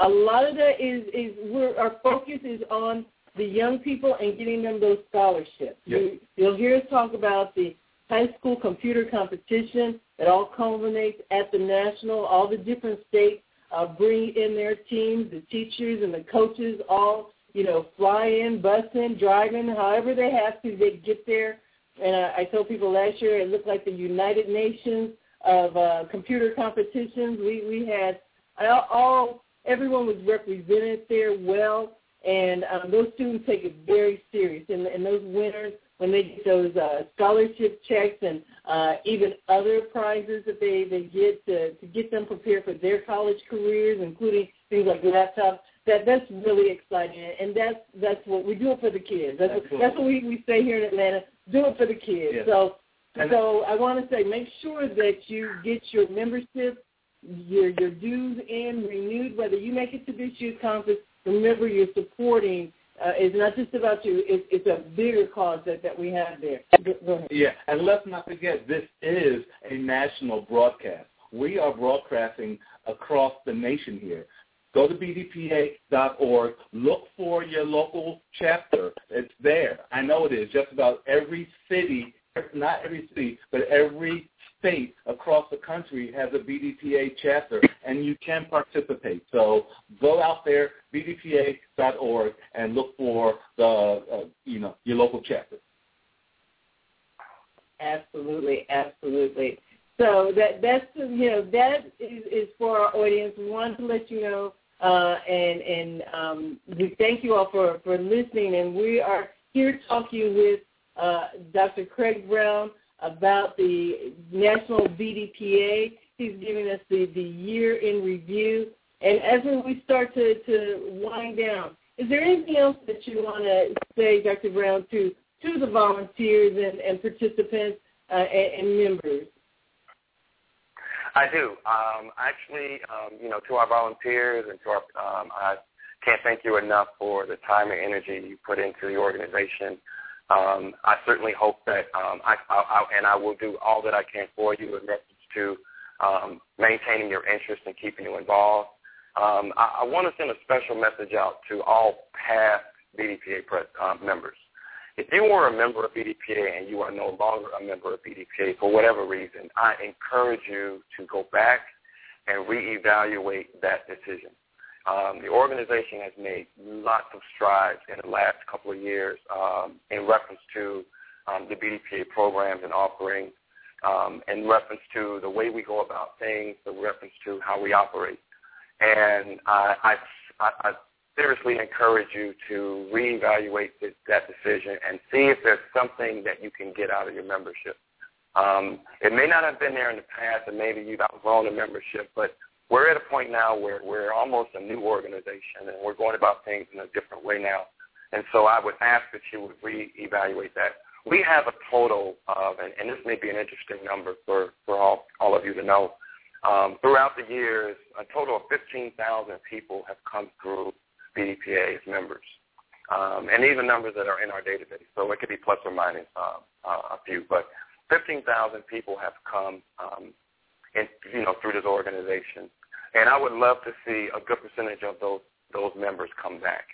a lot of that is is where our focus is on the young people and getting them those scholarships. You, you'll hear us talk about the high school computer competition that all culminates at the national. All the different states uh, bring in their teams, the teachers and the coaches all, you know, fly in, bus in, drive in, however they have to, they get there. And uh, I told people last year it looked like the United Nations of uh, computer competitions. We we had all, all everyone was represented there well, and um, those students take it very serious. And, and those winners, when they get those uh, scholarship checks and uh, even other prizes that they they get to to get them prepared for their college careers, including things like laptops. That that's really exciting, and that's that's what we do it for the kids. That's what, that's what we we say here in Atlanta. Do it for the kids. Yes. So so I want to say, make sure that you get your membership, your your dues in renewed. Whether you make it to this year's conference, remember you're supporting. Uh, it's not just about you. It's, it's a bigger cause that, that we have there. Go, ahead. Yeah, and let's not forget, this is a national broadcast. We are broadcasting across the nation here. Go to bdpa.org. Look for your local chapter. It's there. I know it is. Just about every city not every city, but every state across the country has a BDPA chapter, and you can participate. So go out there, bdpa.org, and look for the uh, you know your local chapter. Absolutely, absolutely. So that that's you know that is, is for our audience. We wanted to let you know, uh, and and um, we thank you all for for listening. And we are here talking with uh, Dr. Craig Brown about the National BDPA. He's giving us the, the year in review. And as we start to, to wind down, is there anything else that you want to say, Dr. Brown, to, to the volunteers and, and participants uh, and, and, members? I do. Um, actually, um, you know, to our volunteers and to our, um, I can't thank you enough for the time and energy you put into the organization. Um, I certainly hope that um, I, I, I, and I will do all that I can for you in reference to um, maintaining your interest and keeping you involved. Um, I, I want to send a special message out to all past BDPA press, um, members. If you were a member of BDPA and you are no longer a member of BDPA for whatever reason, I encourage you to go back and reevaluate that decision. Um, the organization has made lots of strides in the last couple of years um, in reference to um, the BDPA programs and offerings, um, in reference to the way we go about things, the reference to how we operate. And I, I, I seriously encourage you to reevaluate this, that decision and see if there's something that you can get out of your membership. Um, it may not have been there in the past, and maybe you've outgrown the membership, but we're at a point now where we're almost a new organization and we're going about things in a different way now. And so I would ask that you would reevaluate that. We have a total of, and, and this may be an interesting number for, for all, all of you to know, um, throughout the years, a total of 15,000 people have come through BDPA as members. Um, and these are numbers that are in our database, so it could be plus or minus uh, uh, a few, but 15,000 people have come um, in, you know, through this organization. And I would love to see a good percentage of those those members come back.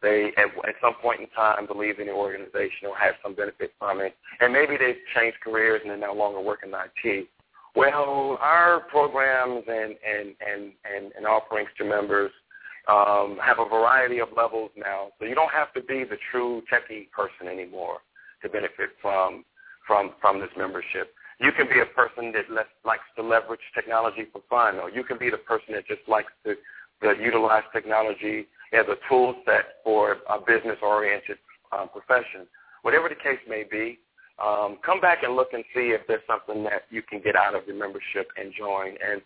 They at, at some point in time believe in the organization or have some benefit from it, and maybe they've changed careers and they're no longer working in IT. Well, our programs and and and and, and offerings to members um, have a variety of levels now, so you don't have to be the true techie person anymore to benefit from from from this membership. You can be a person that likes to leverage technology for fun, or you can be the person that just likes to, to utilize technology as a tool set for a business-oriented um, profession. Whatever the case may be, um, come back and look and see if there's something that you can get out of your membership and join. And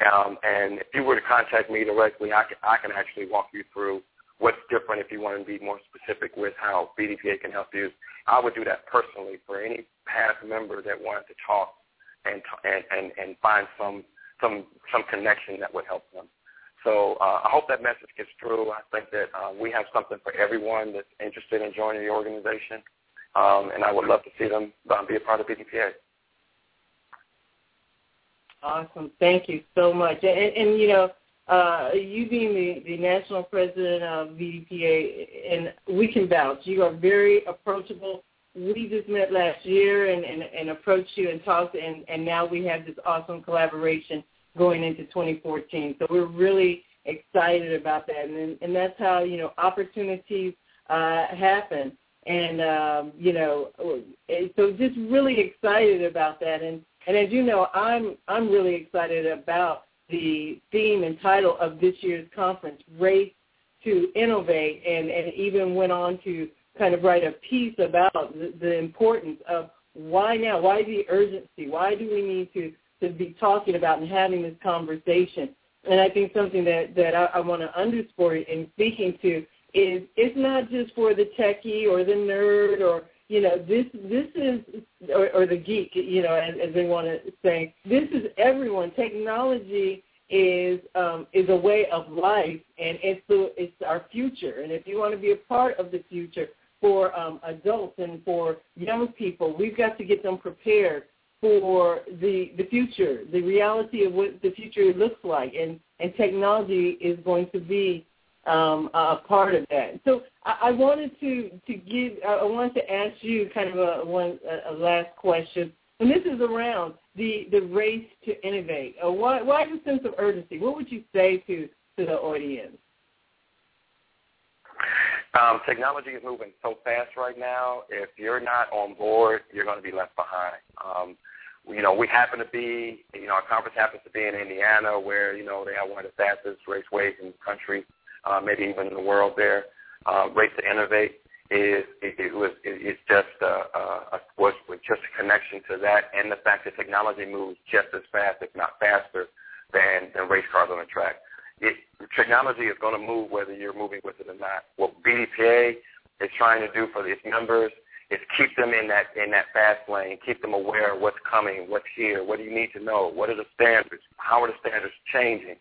um, and if you were to contact me directly, I can, I can actually walk you through what's different if you want to be more specific with how BDPA can help you. I would do that personally for any past member that wanted to talk and and and, and find some some some connection that would help them. So uh, I hope that message gets through. I think that uh, we have something for everyone that's interested in joining the organization, um, and I would love to see them um, be a part of BDPA. Awesome. Thank you so much. And, and you know, uh, you being the, the national president of BDPA, and we can vouch, you are very approachable, we just met last year and, and, and approached you and talked, and, and now we have this awesome collaboration going into 2014. So we're really excited about that, and and that's how you know opportunities uh, happen. And um, you know, so just really excited about that. And and as you know, I'm I'm really excited about the theme and title of this year's conference, Race to Innovate, and and even went on to kind of write a piece about the, the importance of why now, why the urgency, why do we need to to be talking about and having this conversation. And I think something that that I, I want to underscore in speaking to is it's not just for the techie or the nerd or you know this this is or, or the geek you know as, as they want to say this is everyone. Technology is um, is a way of life and it's the it's our future. And if you want to be a part of the future, for um, adults and for young people. We've got to get them prepared for the the future, the reality of what the future looks like, and and technology is going to be um, a part of that. So I, I wanted to to give I wanted to ask you kind of a one a last question, and this is around the the race to innovate. Uh, why why the sense of urgency? What would you say to to the audience? Um, technology is moving so fast right now. If you're not on board, you're going to be left behind. Um, you know, we happen to be, you know, our conference happens to be in Indiana, where you know they have one of the fastest raceways in the country, uh, maybe even in the world. There, uh, Race to Innovate is it, it was it, it's just a, was just a connection to that, and the fact that technology moves just as fast, if not faster, than than race cars on the track it, technology is going to move whether you're moving with it or not. What BDPA is trying to do for its members is keep them in that in that fast lane, keep them aware of what's coming, what's here, what do you need to know, what are the standards, how are the standards changing,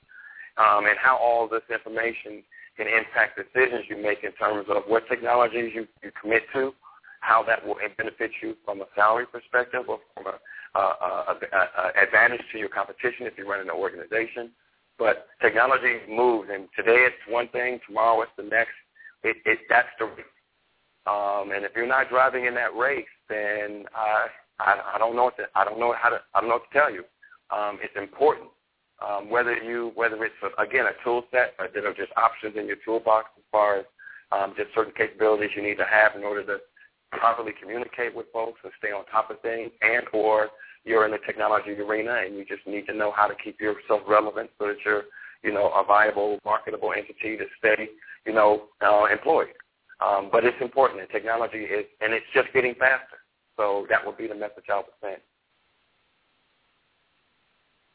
um, and how all this information can impact decisions you make in terms of what technologies you, you commit to, how that will benefit you from a salary perspective or from a, uh, advantage to your competition if you're running an organization. But technology moves, and today it's one thing, tomorrow it's the next. It, it that's the race. Um, and if you're not driving in that race, then I, I I don't know what to, I don't know how to I don't know what to tell you. Um, it's important um, whether you whether it's a, again a tool set or that are just options in your toolbox as far as um, just certain capabilities you need to have in order to properly communicate with folks and stay on top of things, and or you're in the technology arena and you just need to know how to keep yourself relevant so that you're, you know, a viable, marketable entity to stay, you know, uh, employed. Um, but it's important, and technology is, and it's just getting faster. So that would be the message I would send.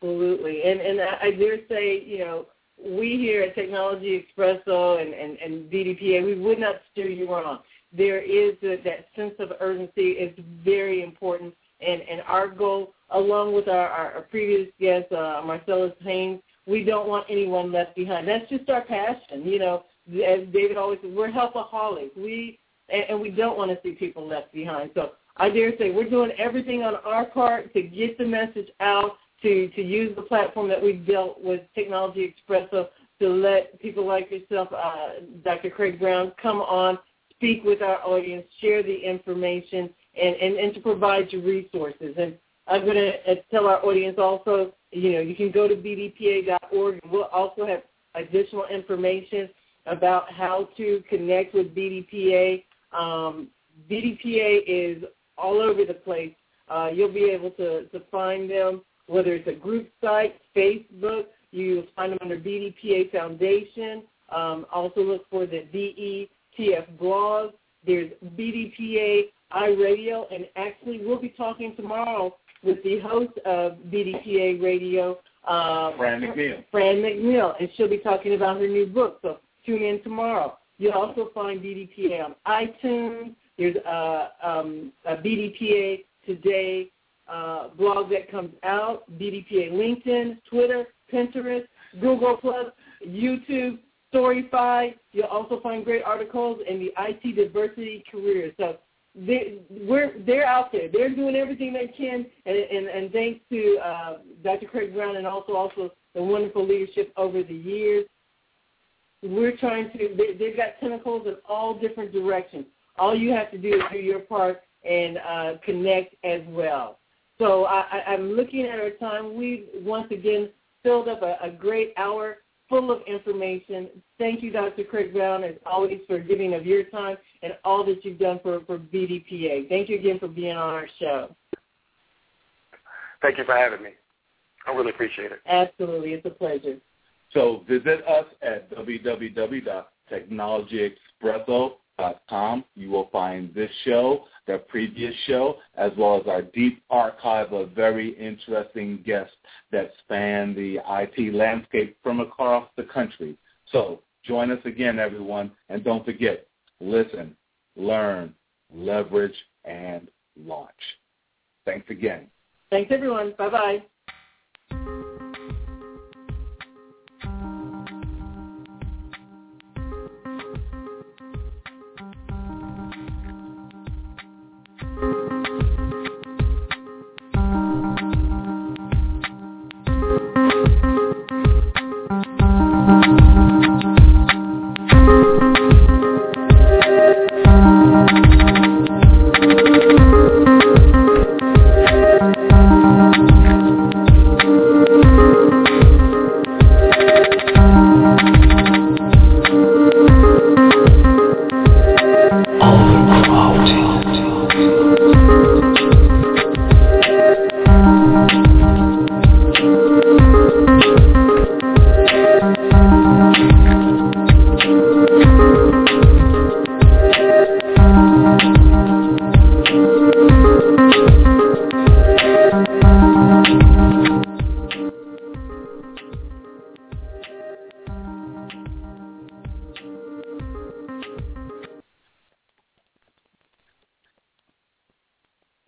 Absolutely, and and I dare say, you know, we here at Technology Expresso and, and, and BDPA, we would not steer you wrong. There is a, that sense of urgency is very important and, and our goal, along with our, our, our previous guest, uh, Marcellus Haynes, we don't want anyone left behind. That's just our passion. You know, as David always says, we're helpaholics. We and, and we don't want to see people left behind. So I dare say we're doing everything on our part to get the message out, to to use the platform that we've built with Technology Expresso to let people like yourself, uh, Dr. Craig Brown, come on, speak with our audience, share the information, and, and, and to provide you resources. And I'm going to uh, tell our audience also, you know, you can go to bdpa.org. We'll also have additional information about how to connect with BDPA. Um, BDPA is all over the place. Uh, you'll be able to, to find them, whether it's a group site, Facebook, you'll find them under BDPA Foundation. Um, also look for the DETF blog. There's BDPA iRadio, and actually we'll be talking tomorrow with the host of BDPA Radio, uh, Fran McNeil. Fran McNeil, and she'll be talking about her new book. So tune in tomorrow. You'll also find BDPA on iTunes. There's a, um, a BDPA Today uh, blog that comes out, BDPA LinkedIn, Twitter, Pinterest, Google+, Plus, YouTube, Storify. You'll also find great articles in the IT diversity career. So they we're they're out there. They're doing everything they can, and and, and thanks to uh, Dr. Craig Brown and also also the wonderful leadership over the years. We're trying to. They, they've got tentacles in all different directions. All you have to do is do your part and uh, connect as well. So I, I'm looking at our time. We've once again filled up a, a great hour full of information. Thank you, Dr. Craig Brown, as always, for giving of your time and all that you've done for, for BDPA. Thank you again for being on our show. Thank you for having me. I really appreciate it. Absolutely. It's a pleasure. So visit us at www.technologyexpresso.com. You will find this show, the previous show, as well as our deep archive of very interesting guests that span the IT landscape from across the country. So join us again, everyone, and don't forget, listen, learn, leverage, and launch. Thanks again. Thanks, everyone. Bye-bye.